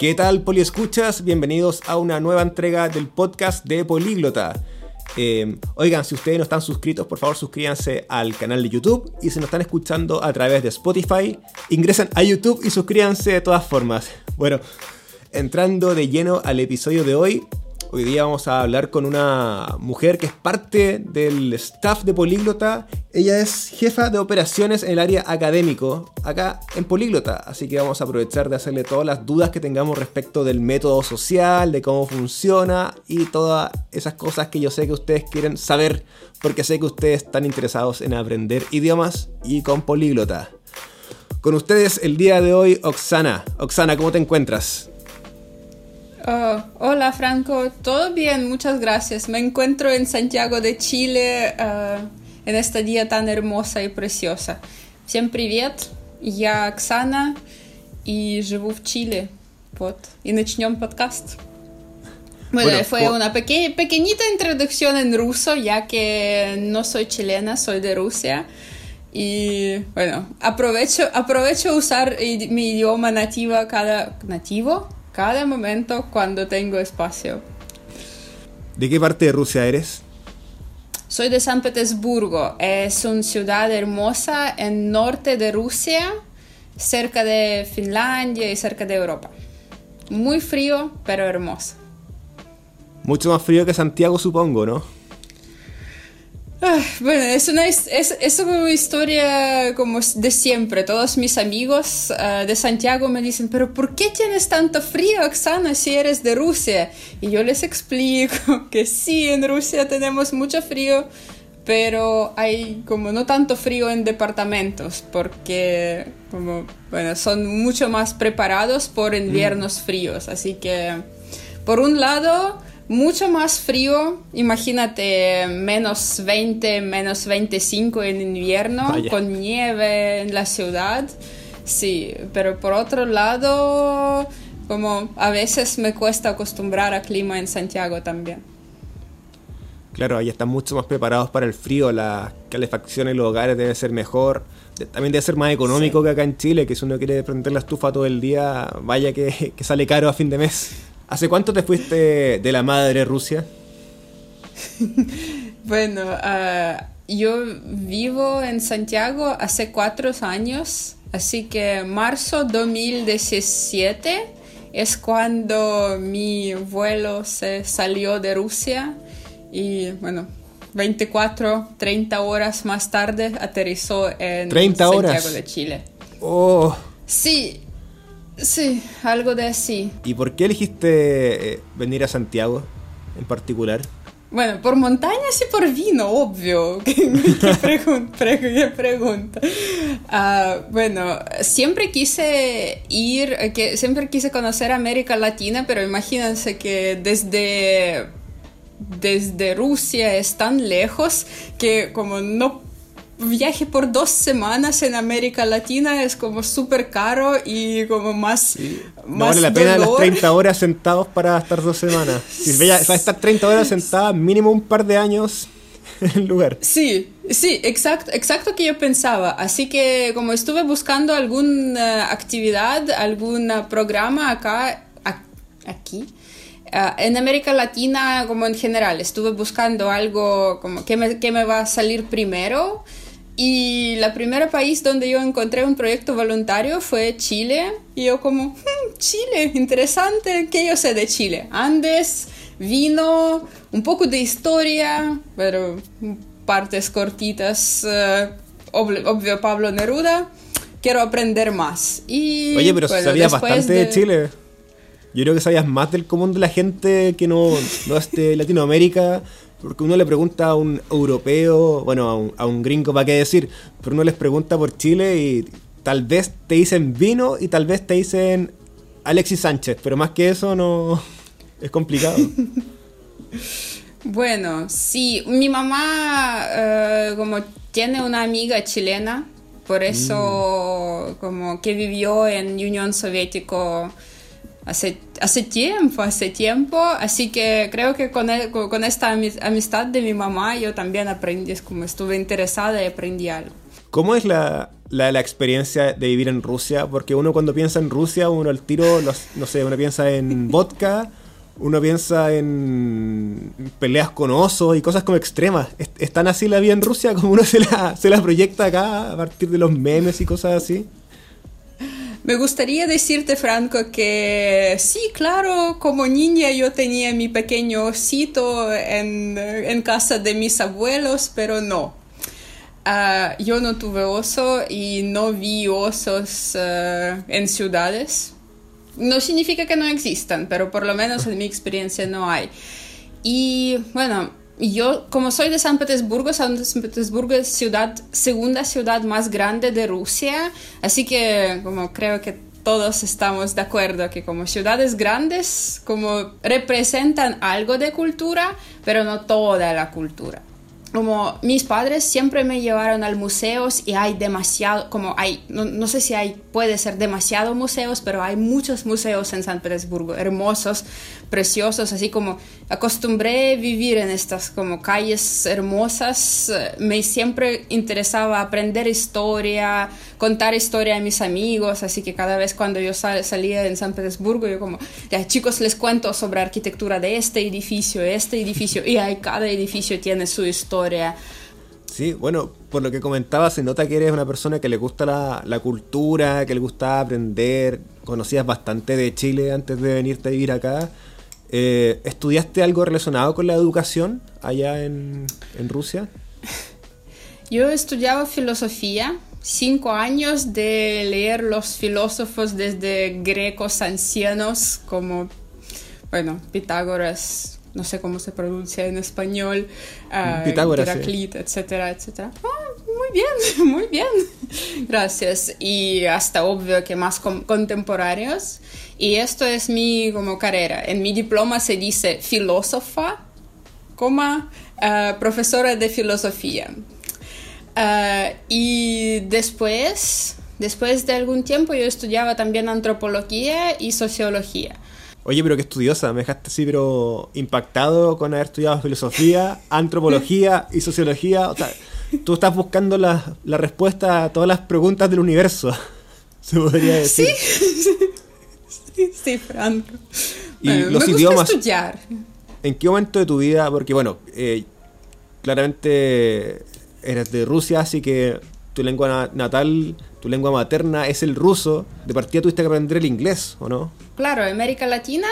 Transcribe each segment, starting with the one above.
¿Qué tal, Poliescuchas? Bienvenidos a una nueva entrega del podcast de Políglota. Eh, oigan, si ustedes no están suscritos, por favor suscríbanse al canal de YouTube. Y si nos están escuchando a través de Spotify, ingresen a YouTube y suscríbanse de todas formas. Bueno, entrando de lleno al episodio de hoy, Hoy día vamos a hablar con una mujer que es parte del staff de Políglota. Ella es jefa de operaciones en el área académico, acá en Políglota. Así que vamos a aprovechar de hacerle todas las dudas que tengamos respecto del método social, de cómo funciona y todas esas cosas que yo sé que ustedes quieren saber, porque sé que ustedes están interesados en aprender idiomas y con Políglota. Con ustedes el día de hoy, Oxana. Oxana, ¿cómo te encuentras? Oh, hola Franco, todo bien, muchas gracias. Me encuentro en Santiago de Chile uh, en esta día tan hermosa y preciosa. Всем привет, я Оксана и живу в Чили. Вот. И начнем подкаст. Bueno, bueno fue una peque pequeñita introducción en ruso, ya que no soy chilena, soy de Rusia. Y bueno, aprovecho, aprovecho usar mi idioma nativo cada... ¿Nativo? cada momento cuando tengo espacio. ¿De qué parte de Rusia eres? Soy de San Petersburgo. Es una ciudad hermosa en norte de Rusia, cerca de Finlandia y cerca de Europa. Muy frío, pero hermoso. Mucho más frío que Santiago, supongo, ¿no? Ah, bueno, es una, es, es una historia como de siempre. Todos mis amigos uh, de Santiago me dicen, pero ¿por qué tienes tanto frío, Oksana, si eres de Rusia? Y yo les explico que sí, en Rusia tenemos mucho frío, pero hay como no tanto frío en departamentos, porque como, bueno, son mucho más preparados por inviernos mm. fríos. Así que, por un lado mucho más frío, imagínate menos 20, menos 25 en invierno, con nieve en la ciudad. Sí, pero por otro lado, como a veces me cuesta acostumbrar al clima en Santiago también. Claro, ahí están mucho más preparados para el frío, la calefacción en los hogares debe ser mejor, también debe ser más económico que acá en Chile, que si uno quiere prender la estufa todo el día, vaya que, que sale caro a fin de mes. ¿Hace cuánto te fuiste de la madre Rusia? bueno, uh, yo vivo en Santiago hace cuatro años, así que marzo 2017 es cuando mi vuelo se salió de Rusia y bueno, 24, 30 horas más tarde aterrizó en Santiago de Chile. Oh. Sí, Sí, algo de así. ¿Y por qué elegiste eh, venir a Santiago en particular? Bueno, por montañas y por vino, obvio. ¿Qué, pregunta? Ah, bueno, siempre quise ir, que siempre quise conocer América Latina, pero imagínense que desde, desde Rusia es tan lejos que como no viaje por dos semanas en América Latina es como súper caro y como más... No vale la pena las 30 horas sentados para estar dos semanas. Si va a estar 30 horas sentada, mínimo un par de años en el lugar. Sí, sí, exacto, exacto que yo pensaba. Así que como estuve buscando alguna actividad, algún programa acá, aquí, ah, en América Latina como en general, estuve buscando algo como que me, que me va a salir primero y la primera país donde yo encontré un proyecto voluntario fue Chile. Y yo como, hmm, Chile, interesante, ¿qué yo sé de Chile? Andes, vino, un poco de historia, pero partes cortitas, eh, obvio, Pablo Neruda. Quiero aprender más. Y, Oye, pero sabías bastante de... Chile. Yo creo que sabías más del común de la gente que no, no es de Latinoamérica porque uno le pregunta a un europeo, bueno, a un, a un gringo para qué decir, pero uno les pregunta por Chile y tal vez te dicen vino y tal vez te dicen Alexis Sánchez, pero más que eso no es complicado. bueno, sí, mi mamá eh, como tiene una amiga chilena, por eso mm. como que vivió en Unión Soviética hace, hace tiempo, hace tiempo, así que creo que con, e, con esta amistad de mi mamá yo también aprendí, es como estuve interesada y aprendí algo. ¿Cómo es la, la, la, experiencia de vivir en Rusia, porque uno cuando piensa en Rusia, uno al tiro, los, no sé, uno piensa en vodka, uno piensa en peleas con osos y cosas como extremas. ¿Es, tan así la vida en Rusia como uno se la, se la proyecta acá a partir de los memes y cosas así? Me gustaría decirte, Franco, que sí, claro, como niña yo tenía mi pequeño osito en, casa de mis abuelos, pero no. Uh, yo no tuve oso y no vi osos uh, en ciudades. No significa que no existan, pero por lo menos en mi experiencia no hay. Y bueno, yo como soy de San Petersburgo, San Petersburgo es ciudad, segunda ciudad más grande de Rusia, así que como creo que todos estamos de acuerdo que como ciudades grandes como representan algo de cultura, pero no toda la cultura como mis padres siempre me llevaron al museos y hay demasiado, como hay, no, no, sé si hay, puede ser demasiado museos, pero hay muchos museos en San Petersburgo, hermosos, preciosos, así como acostumbré vivir en estas como calles hermosas, me siempre interesaba aprender historia, contar historia a mis amigos, así que cada vez cuando yo salía en San Petersburgo, yo como, ya chicos les cuento sobre arquitectura de este edificio, este edificio, y hay, cada edificio tiene su historia. Sí, bueno, por lo que comentaba, se nota que eres una persona que le gusta la, la, cultura, que le gusta aprender, conocías bastante de Chile antes de venirte a vivir acá. Eh, ¿Estudiaste algo relacionado con la educación allá en, en Rusia? Yo estudiaba filosofía, cinco años de leer los filósofos desde grecos ancianos como, bueno, Pitágoras, no sé cómo se pronuncia en español, uh, Pitágoras, etcétera, etcétera. Ah, muy bien, muy bien. Gracias. Y hasta obvio que más contemporáneos. Y esto es mi como carrera. En mi diploma se dice filósofa, coma, uh, profesora de filosofía. Uh, y después, después de algún tiempo, yo estudiaba también antropología y sociología. Oye, pero qué estudiosa, me dejaste así, pero impactado con haber estudiado filosofía, antropología y sociología. O sea, tú estás buscando la, la respuesta a todas las preguntas del universo, se podría decir. Sí. sí, Franco. Y los me idiomas. Estudiar. ¿En qué momento de tu vida? Porque, bueno, eh, claramente eres de Rusia, así que tu lengua natal, tu lengua materna es el ruso. De partida tuviste que aprender el inglés, ¿o no? Claro, en América Latina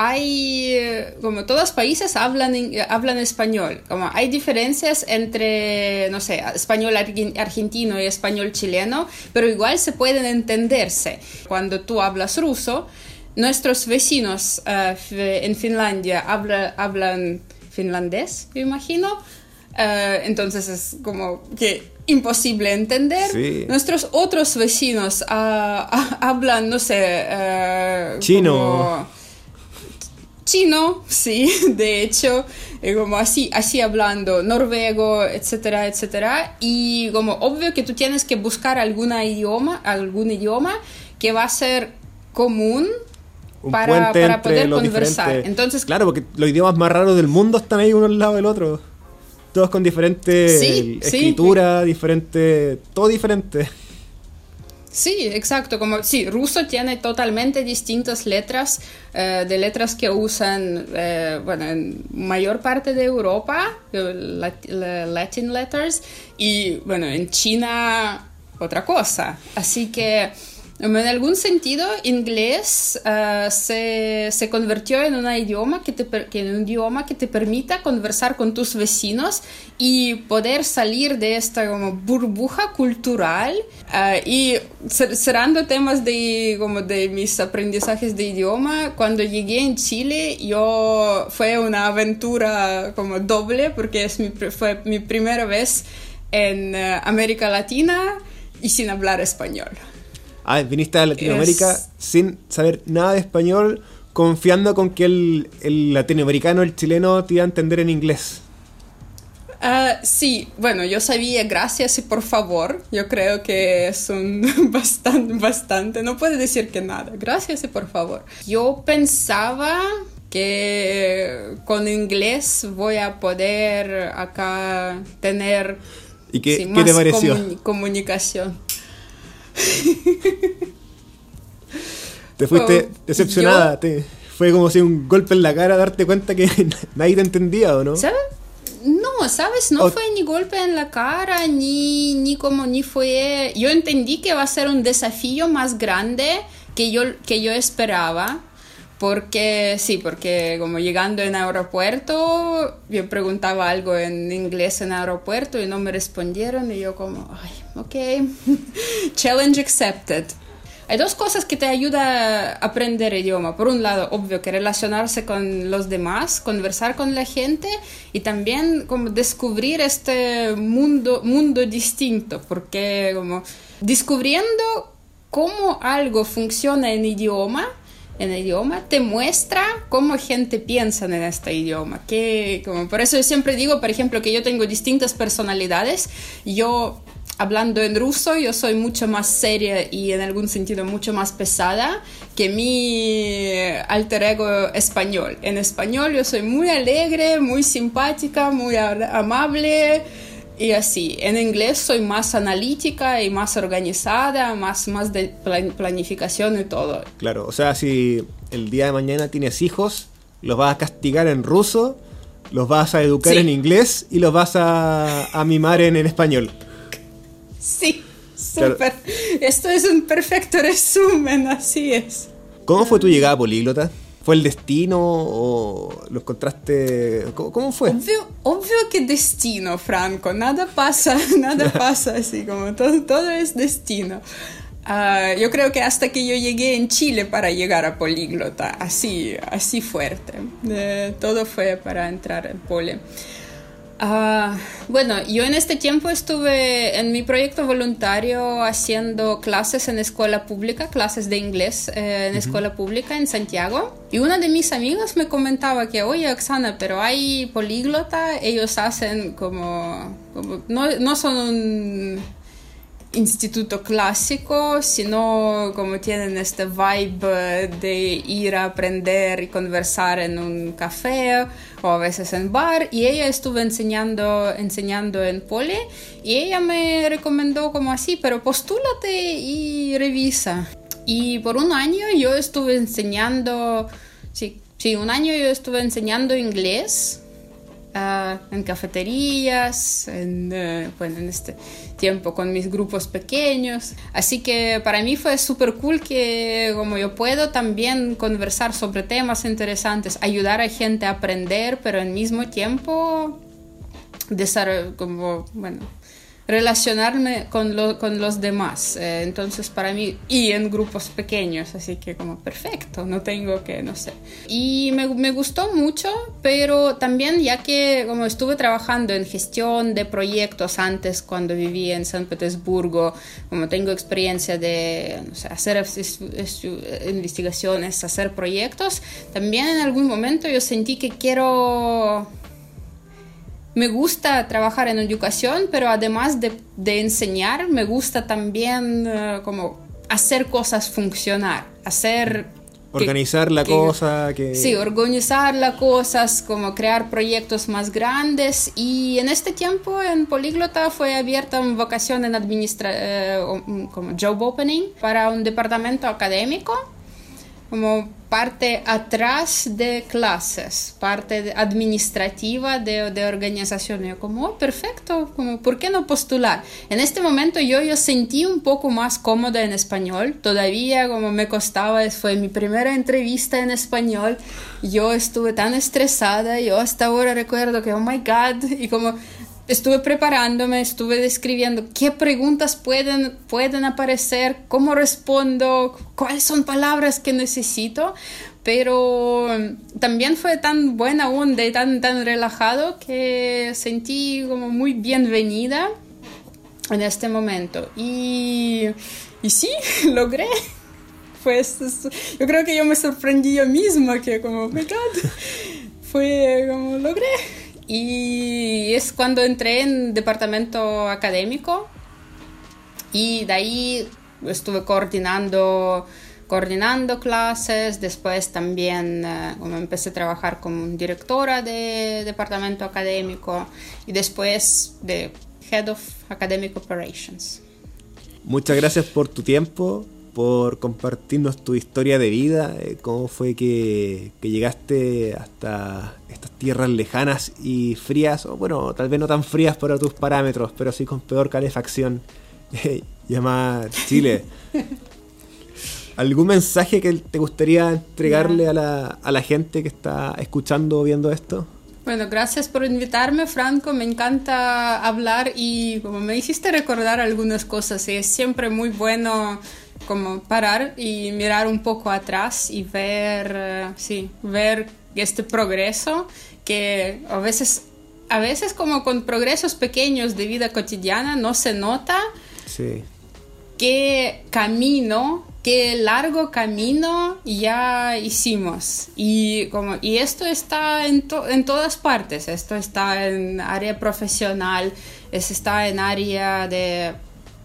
hay, eh, como todos los países hablan, hablan español, como hay diferencias entre, no sé, español argentino y español chileno, pero igual se pueden entenderse. Cuando tú hablas ruso, nuestros vecinos eh, en Finlandia hablan finlandés, yo imagino, eh, entonces es como que imposible entender. Nuestros otros vecinos ah, ah, hablan, no sé, chino chino, sí, de hecho, eh, como así, así hablando, noruego, etcétera, etcétera. Y como obvio que tú tienes que buscar alguna idioma, algún idioma que va a ser común para, para poder conversar. Entonces, claro, porque los idiomas más raros del mundo están ahí uno al lado del otro. Todos con diferente escritura, diferente, todo diferente. Sí, exacto. Como sí, ruso tiene totalmente distintas letras, eh, de letras que usan, eh, bueno, en mayor parte de Europa, Latin letters, y bueno, en China otra cosa. Así que en algún sentido, inglés uh, se, se, convirtió en, un idioma que te, en un idioma que te permita conversar con tus vecinos y poder salir de esta como burbuja cultural. Uh, y cerrando temas de, como de mis aprendizajes de idioma, cuando llegué en Chile, yo fue una aventura como doble porque es mi, fue mi primera vez en uh, América Latina y sin hablar español. Ah, viniste a Latinoamérica sin saber nada de español, confiando con que el, el latinoamericano, el chileno, te iba a entender en inglés. Uh, sí, bueno, yo sabía gracias y por favor. Yo creo que es un bastante, bastante. No puede decir que nada. Gracias y por favor. Yo pensaba que con inglés voy a poder acá tener ¿Y qué, ¿qué te pareció? comunicación. Te fuiste Oh, decepcionada, yo- te, fue como si un golpe en la cara darte cuenta que nadie te entendía, ¿o no? ¿Sabes? No, ¿sabes? No O- fue ni golpe en la cara, ni, ni como ni fue... Yo entendí que va a ser un desafío más grande que yo, que yo esperaba. Porque, sí, porque como llegando en aeropuerto, yo preguntaba algo en inglés en aeropuerto y no me respondieron y yo como, ay, ok, challenge accepted. Hay dos cosas que te ayudan a aprender idioma. Por un lado, obvio que relacionarse con los demás, conversar con la gente y también como descubrir este mundo, mundo distinto, porque como descubriendo cómo algo funciona en idioma, en el idioma te muestra cómo gente piensa en este idioma. Que, como, por eso yo siempre digo, por ejemplo, que yo tengo distintas personalidades. Yo, hablando en ruso, yo soy mucho más seria y en algún sentido mucho más pesada que mi alter ego español. En español yo soy muy alegre, muy simpática, muy amable. Y así, en inglés soy más analítica y más organizada, más, más de plan- planificación y todo. Claro, o sea, si el día de mañana tienes hijos, los vas a castigar en ruso, los vas a educar Sí. en inglés y los vas a, a mimar en, en español. Sí, Claro. súper. Esto es un perfecto resumen, así es. ¿Cómo fue tu llegada a políglota? ¿Fue el destino o lo encontraste? ¿Cómo, cómo fue? Obvio, obvio que destino, Franco. Nada pasa, nada pasa así, como todo, todo es destino. Ah, yo creo que hasta que yo llegué en Chile para llegar a políglota, así, así fuerte. Eh, todo fue para entrar en poli. Ah, bueno, yo en este tiempo estuve en mi proyecto voluntario haciendo clases en escuela pública, clases de inglés eh, en escuela pública en Santiago. Y una de mis amigos me comentaba que, oye, Oxana, pero hay políglota, ellos hacen como, como no, no son un instituto clásico, sino como tienen este vibe de ir a aprender y conversar en un café o a veces en bar. Y ella estuvo enseñando, enseñando en Poli y ella me recomendó como así, pero postúlate y revisa. Y por un año yo estuve enseñando, sí, sí, un año yo estuve enseñando inglés ah, en cafeterías, en, eh, bueno, en este tiempo con mis grupos pequeños. Así que para mí fue súper cool que como yo puedo también conversar sobre temas interesantes, ayudar a gente a aprender, pero al mismo tiempo como, bueno, relacionarme con, lo- con los demás. Eh, entonces, para mí, y en grupos pequeños, así que como perfecto, no tengo que, no sé. Y me, me gustó mucho, pero también ya que como estuve trabajando en gestión de proyectos antes cuando viví en San Petersburgo, como tengo experiencia de hacer es- es- investigaciones, hacer proyectos, también en algún momento yo sentí que quiero me gusta trabajar en educación, pero además de, de enseñar, me gusta también eh, como hacer cosas funcionar, hacer... que- Organizar la que- cosa, que... Sí, organizar las cosas, como crear proyectos más grandes. Y en este tiempo en Políglota fue abierta una vocación en administra eh, um, como job opening para un departamento académico como parte atrás de clases, parte administrativa de, de organización. Yo como, oh, perfecto, como, ¿por qué no postular? En este momento yo, yo sentí un poco más cómoda en español, todavía como me costaba, fue mi primera entrevista en español, yo estuve tan estresada, yo hasta ahora recuerdo que, oh my god, y como estuve preparándome, estuve describiendo qué preguntas pueden, pueden aparecer, cómo respondo, cuáles son palabras que necesito, pero mm, también fue tan buena onda y tan, tan relajado que sentí como muy bienvenida en este momento. Y, y sí, logré. Pues es- yo creo que yo me sorprendí yo misma, que como, oh god, fue como logré. Y es cuando entré en departamento académico y de ahí estuve coordinando coordinando clases, después también eh, como empecé a trabajar como directora de departamento académico y después de Head of Academic Operations. Muchas gracias por tu tiempo, por compartirnos tu historia de vida, eh, cómo fue que, que, llegaste hasta estas tierras lejanas y frías, o bueno, tal vez no tan frías para tus parámetros, pero sí con peor calefacción, llamada Chile. ¿Algún mensaje que te gustaría entregarle a la, a la gente que está escuchando o viendo esto? Bueno, gracias por invitarme, Franco. Me encanta hablar y como me hiciste recordar algunas cosas, y es siempre muy bueno como parar y mirar un poco atrás y ver, eh, sí, ver este progreso que a veces, a veces como con progresos pequeños de vida cotidiana no se nota sí. qué camino qué largo camino ya hicimos. Y, como, y esto está en, en todas partes. Esto está en área profesional, esto está en área de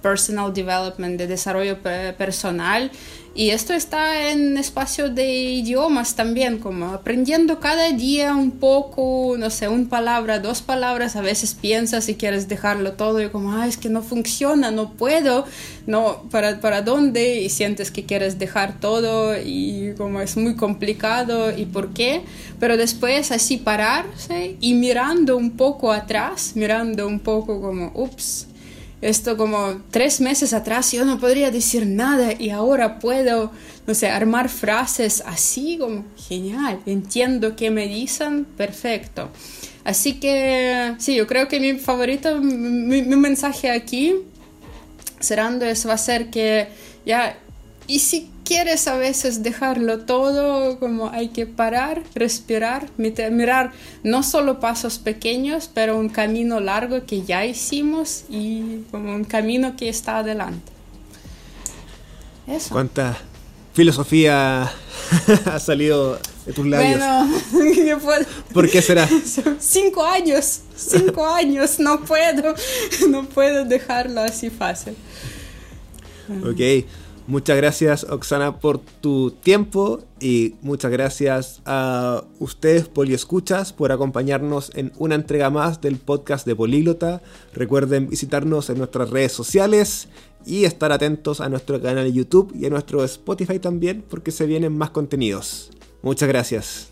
personal development, de desarrollo personal. Y esto está en espacio de idiomas también, como aprendiendo cada día un poco, no sé, una palabra, dos palabras, a veces piensas y quieres dejarlo todo y como, ah, es que no funciona, no puedo, no, ¿para, para dónde? Y sientes que quieres dejar todo y como es muy complicado y por qué, pero después así pararse y mirando un poco atrás, mirando un poco como, ups, esto como tres meses atrás yo no podría decir nada y ahora puedo, no sé, armar frases así como genial, entiendo qué me dicen, perfecto. Así que sí, yo creo que mi favorito, mi, mensaje aquí, cerrando eso, va a ser que ya, y si quieres a veces dejarlo todo, como hay que parar, respirar, mirar no solo pasos pequeños, pero un camino largo que ya hicimos y como un camino que está adelante. Eso. ¿Cuánta filosofía ha salido de tus labios? Bueno. ¿por qué será? Cinco años, cinco años, no puedo, no puedo dejarlo así fácil. Ok. Muchas gracias Oxana por tu tiempo y muchas gracias a ustedes poliescuchas por acompañarnos en una entrega más del podcast de Políglota. Recuerden visitarnos en nuestras redes sociales y estar atentos a nuestro canal de YouTube y a nuestro Spotify también porque se vienen más contenidos. Muchas gracias.